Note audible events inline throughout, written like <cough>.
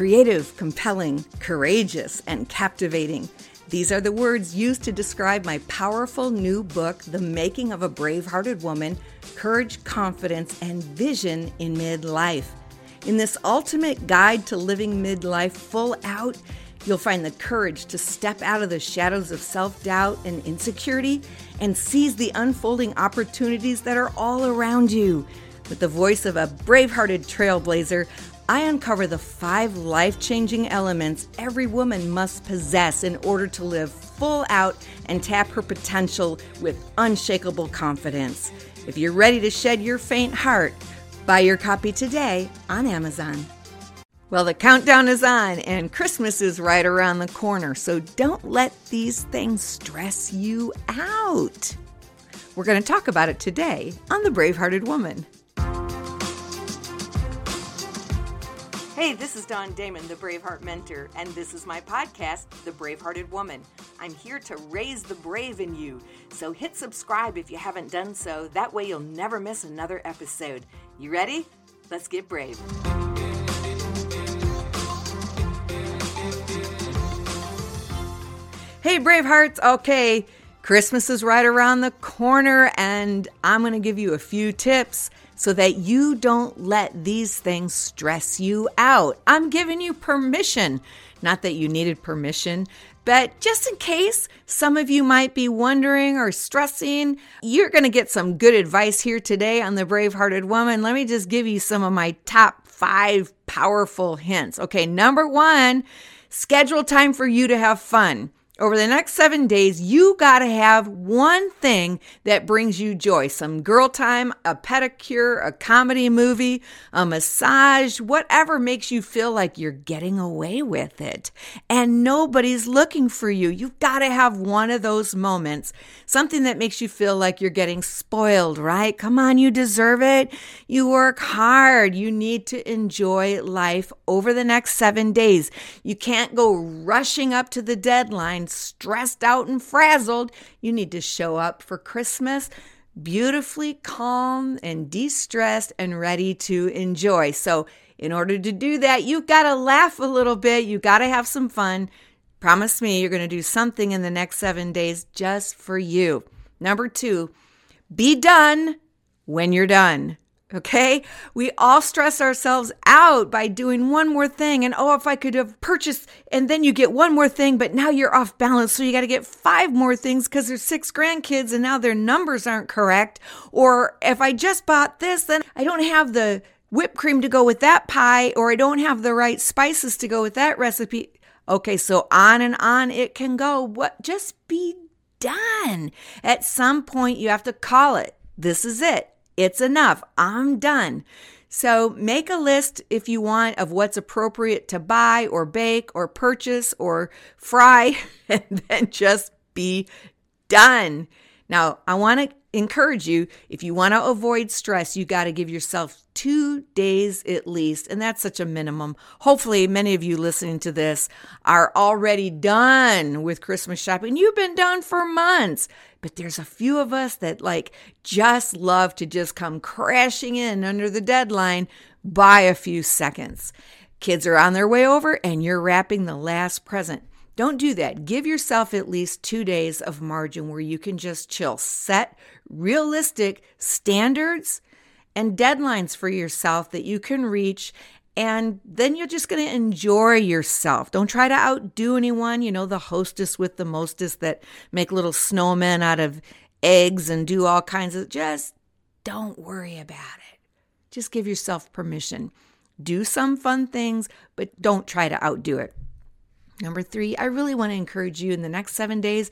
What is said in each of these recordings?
creative, compelling, courageous, and captivating. These are the words used to describe my powerful new book, The Making of a Brave Hearted Woman Courage, Confidence, and Vision in Midlife. In this ultimate guide to living midlife full out, you'll find the courage to step out of the shadows of self doubt and insecurity and seize the unfolding opportunities that are all around you. With the voice of a brave hearted trailblazer, I uncover the five life changing elements every woman must possess in order to live full out and tap her potential with unshakable confidence. If you're ready to shed your faint heart, buy your copy today on Amazon. Well, the countdown is on and Christmas is right around the corner, so don't let these things stress you out. We're going to talk about it today on The Bravehearted Woman. Hey, this is Dawn Damon, the Braveheart Mentor, and this is my podcast, The Bravehearted Woman. I'm here to raise the brave in you. So hit subscribe if you haven't done so. That way you'll never miss another episode. You ready? Let's get brave. Hey, Bravehearts. Okay, Christmas is right around the corner, and I'm going to give you a few tips so that you don't let these things stress you out. I'm giving you permission. Not that you needed permission, but just in case some of you might be wondering or stressing, you're going to get some good advice here today on the Brave Hearted Woman. Let me just give you some of my top five powerful hints. Okay, number one, schedule time for you to have fun. Over the next seven days, you got to have one thing that brings you joy some girl time, a pedicure, a comedy movie, a massage, whatever makes you feel like you're getting away with it. And nobody's looking for you. You've got to have one of those moments, something that makes you feel like you're getting spoiled, right? Come on, you deserve it. You work hard. You need to enjoy life over the next seven days. You can't go rushing up to the deadline stressed out and frazzled, you need to show up for Christmas beautifully calm and de stressed and ready to enjoy. So, in order to do that, you've got to laugh a little bit, You've got to have some fun. Promise me you're going to do something in the next seven days just for you. Number two, be done when you're done. Okay. We all stress ourselves out by doing one more thing. And oh, if I could have purchased, and then you get one more thing, but now you're off balance. So you got to get five more things because there's six grandkids and now their numbers aren't correct. Or if I just bought this, then I don't have the whipped cream to go with that pie, or I don't have the right spices to go with that recipe. Okay. So on and on it can go. What? Just be done. At some point, you have to call it. This is it. It's enough. I'm done. So make a list if you want of what's appropriate to buy or bake or purchase or fry, <laughs> and then just be done. Now, I want to encourage you if you want to avoid stress, you got to give yourself two days at least. And that's such a minimum. Hopefully, many of you listening to this are already done with Christmas shopping. You've been done for months. But there's a few of us that like just love to just come crashing in under the deadline by a few seconds. Kids are on their way over and you're wrapping the last present. Don't do that. Give yourself at least two days of margin where you can just chill. Set realistic standards and deadlines for yourself that you can reach and then you're just going to enjoy yourself. Don't try to outdo anyone. You know, the hostess with the mostest that make little snowmen out of eggs and do all kinds of, just don't worry about it. Just give yourself permission. Do some fun things, but don't try to outdo it. Number three, I really want to encourage you in the next seven days,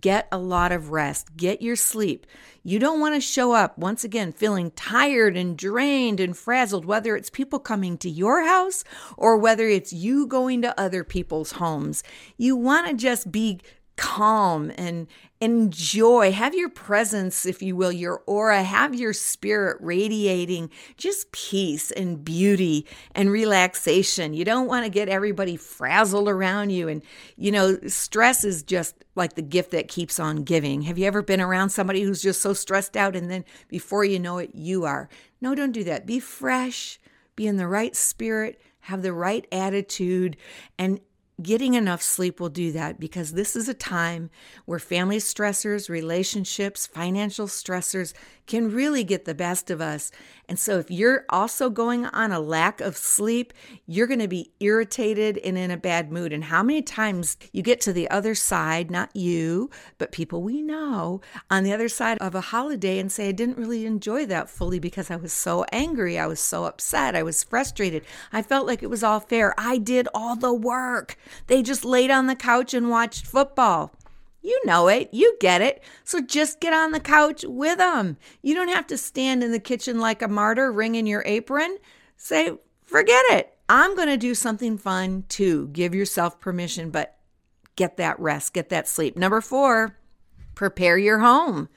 get a lot of rest, get your sleep. You don't want to show up once again feeling tired and drained and frazzled, whether it's people coming to your house or whether it's you going to other people's homes. You want to just be calm and enjoy. Have your presence, if you will, your aura, have your spirit radiating just peace and beauty and relaxation. You don't want to get everybody frazzled around you. And, you know, stress is just like the gift that keeps on giving. Have you ever been around somebody who's just so stressed out and then before you know it, you are? No, don't do that. Be fresh, be in the right spirit, have the right attitude, and Getting enough sleep will do that because this is a time where family stressors, relationships, financial stressors can really get the best of us. And so, if you're also going on a lack of sleep, you're going to be irritated and in a bad mood. And how many times you get to the other side, not you, but people we know, on the other side of a holiday and say, I didn't really enjoy that fully because I was so angry. I was so upset. I was frustrated. I felt like it was all fair. I did all the work. They just laid on the couch and watched football. You know it. You get it. So just get on the couch with them. You don't have to stand in the kitchen like a martyr, wringing your apron. Say, forget it. I'm going to do something fun too. Give yourself permission, but get that rest, get that sleep. Number four, prepare your home.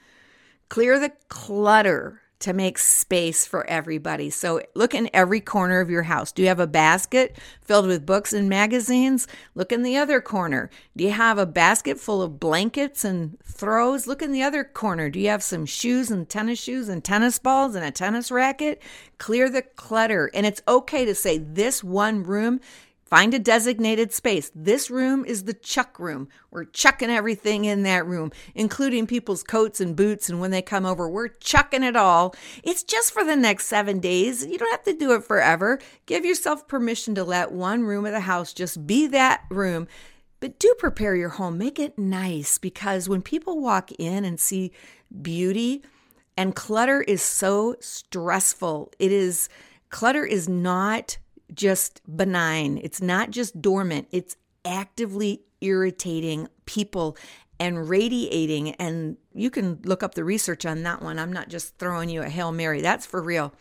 Clear the clutter to make space for everybody. So look in every corner of your house. Do you have a basket filled with books and magazines? Look in the other corner. Do you have a basket full of blankets and throws? Look in the other corner. Do you have some shoes and tennis shoes and tennis balls and a tennis racket? Clear the clutter. And it's okay to say this one room Find a designated space. This room is the chuck room. We're chucking everything in that room, including people's coats and boots. And when they come over, we're chucking it all. It's just for the next seven days. You don't have to do it forever. Give yourself permission to let one room of the house just be that room. But do prepare your home, make it nice because when people walk in and see beauty, and clutter is so stressful, it is clutter is not just benign, it's not just dormant, it's actively irritating people and radiating. And you can look up the research on that one. I'm not just throwing you a Hail Mary, that's for real.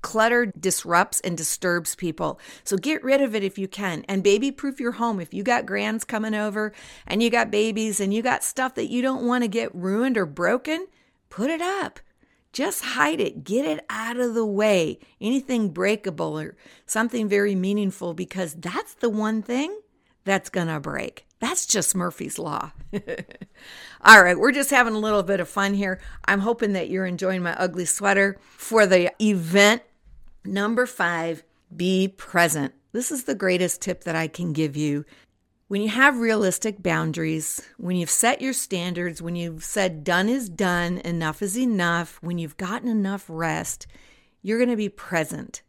Clutter disrupts and disturbs people. So get rid of it if you can. And baby proof your home. If you got grands coming over and you got babies and you got stuff that you don't want to get ruined or broken, put it up. Just hide it, get it out of the way. Anything breakable or something very meaningful, because that's the one thing that's going to break. That's just Murphy's Law. <laughs> All right, we're just having a little bit of fun here. I'm hoping that you're enjoying my ugly sweater. For the event number five, be present. This is the greatest tip that I can give you when you have realistic boundaries, when you've set your standards, when you've said done is done, enough is enough, when you've gotten enough rest, you're going to be present.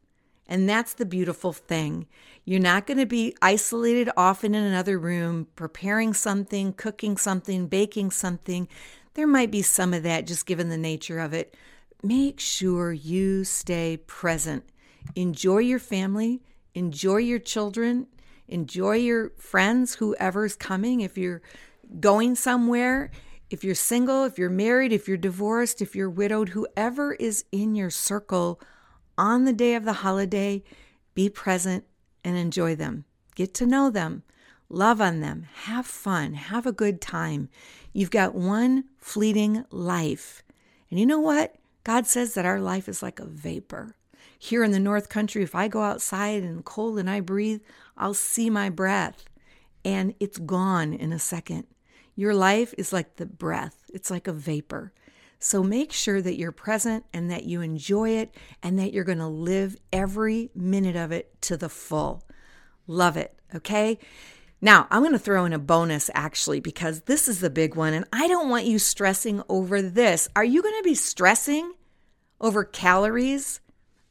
And that's the beautiful thing. You're not going to be isolated off in another room, preparing something, cooking something, baking something. There might be some of that just given the nature of it. Make sure you stay present. Enjoy your family, enjoy your children, Enjoy your friends, whoever's coming. If you're going somewhere, if you're single, if you're married, if you're divorced, if you're widowed, whoever is in your circle on the day of the holiday, be present and enjoy them. Get to know them, love on them, have fun, have a good time. You've got one fleeting life. And you know what? God says that our life is like a vapor. Here in the North Country, if I go outside and cold and I breathe, I'll see my breath and it's gone in a second. Your life is like the breath, it's like a vapor. So make sure that you're present and that you enjoy it and that you're going to live every minute of it to the full. Love it, okay? Now, I'm going to throw in a bonus actually because this is the big one and I don't want you stressing over this. Are you going to be stressing over calories?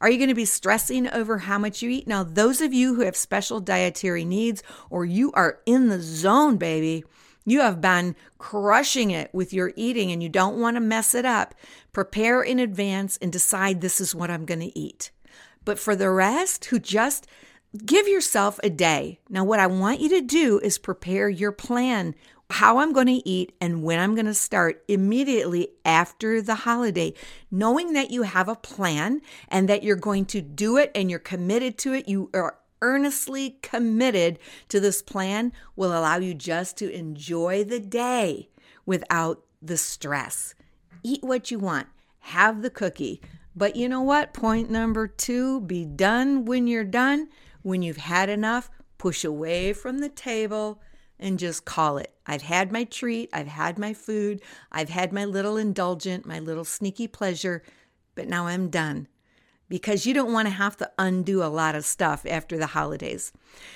Are you going to be stressing over how much you eat? Now, those of you who have special dietary needs or you are in the zone, baby, you have been crushing it with your eating and you don't want to mess it up. Prepare in advance and decide this is what I'm going to eat. But for the rest who just give yourself a day. Now, what I want you to do is prepare your plan how I'm going to eat and when I'm going to start immediately after the holiday, knowing that you have a plan and that you're going to do it and you're committed to it. You are earnestly committed to this plan will allow you just to enjoy the day without the stress. Eat what you want, have the cookie. But you know what? Point number two be done when you're done. When you've had enough, push away from the table and just call it. I've had my treat, I've had my food, I've had my little indulgent, my little sneaky pleasure, but now I'm done. because you don't want to have to undo a lot of stuff after the holidays.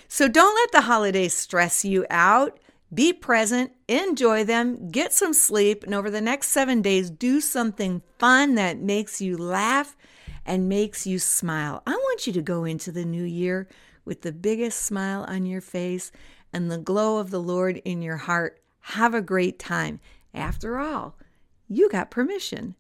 So don't let the holidays stress you out. Be present, enjoy them, get some sleep, and over the next seven days, do something fun that makes you laugh and makes you smile. I want you to go into the new year with the biggest smile on your face and the glow of the Lord in your heart. Have a great time. After all, you got permission.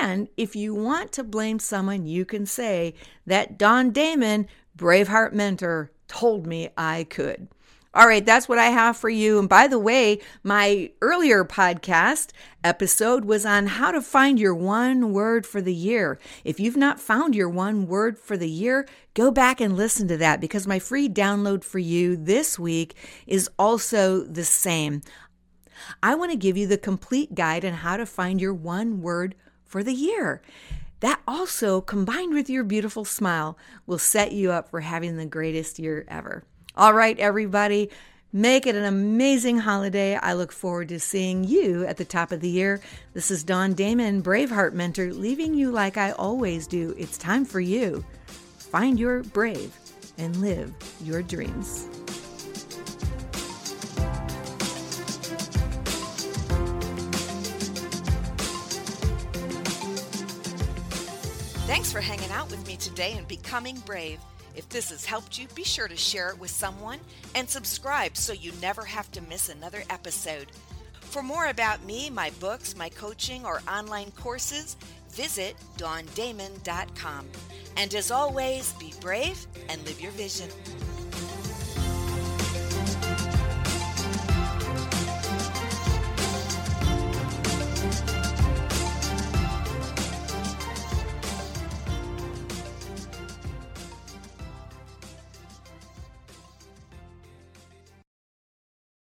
And if you want to blame someone, you can say that Dawn Damon, Braveheart mentor, told me I could. All right, that's what I have for you. And by the way, my earlier podcast episode was on how to find your one word for the year. If you've not found your one word for the year, go back and listen to that because my free download for you this week is also the same. I want to give you the complete guide on how to find your one word for the year. That also, combined with your beautiful smile, will set you up for having the greatest year ever. All right, everybody. Make it an amazing holiday. I look forward to seeing you at the top of the year. This is Dawn Damon, Braveheart Mentor, leaving you like I always do. It's time for you. Find your brave and live your dreams. Thanks for hanging out with me today and becoming brave. If this has helped you, be sure to share it with someone and subscribe so you never have to miss another episode. For more about me, my books, my coaching, or online courses, visit dawndamon.com. And as always, be brave and live your vision.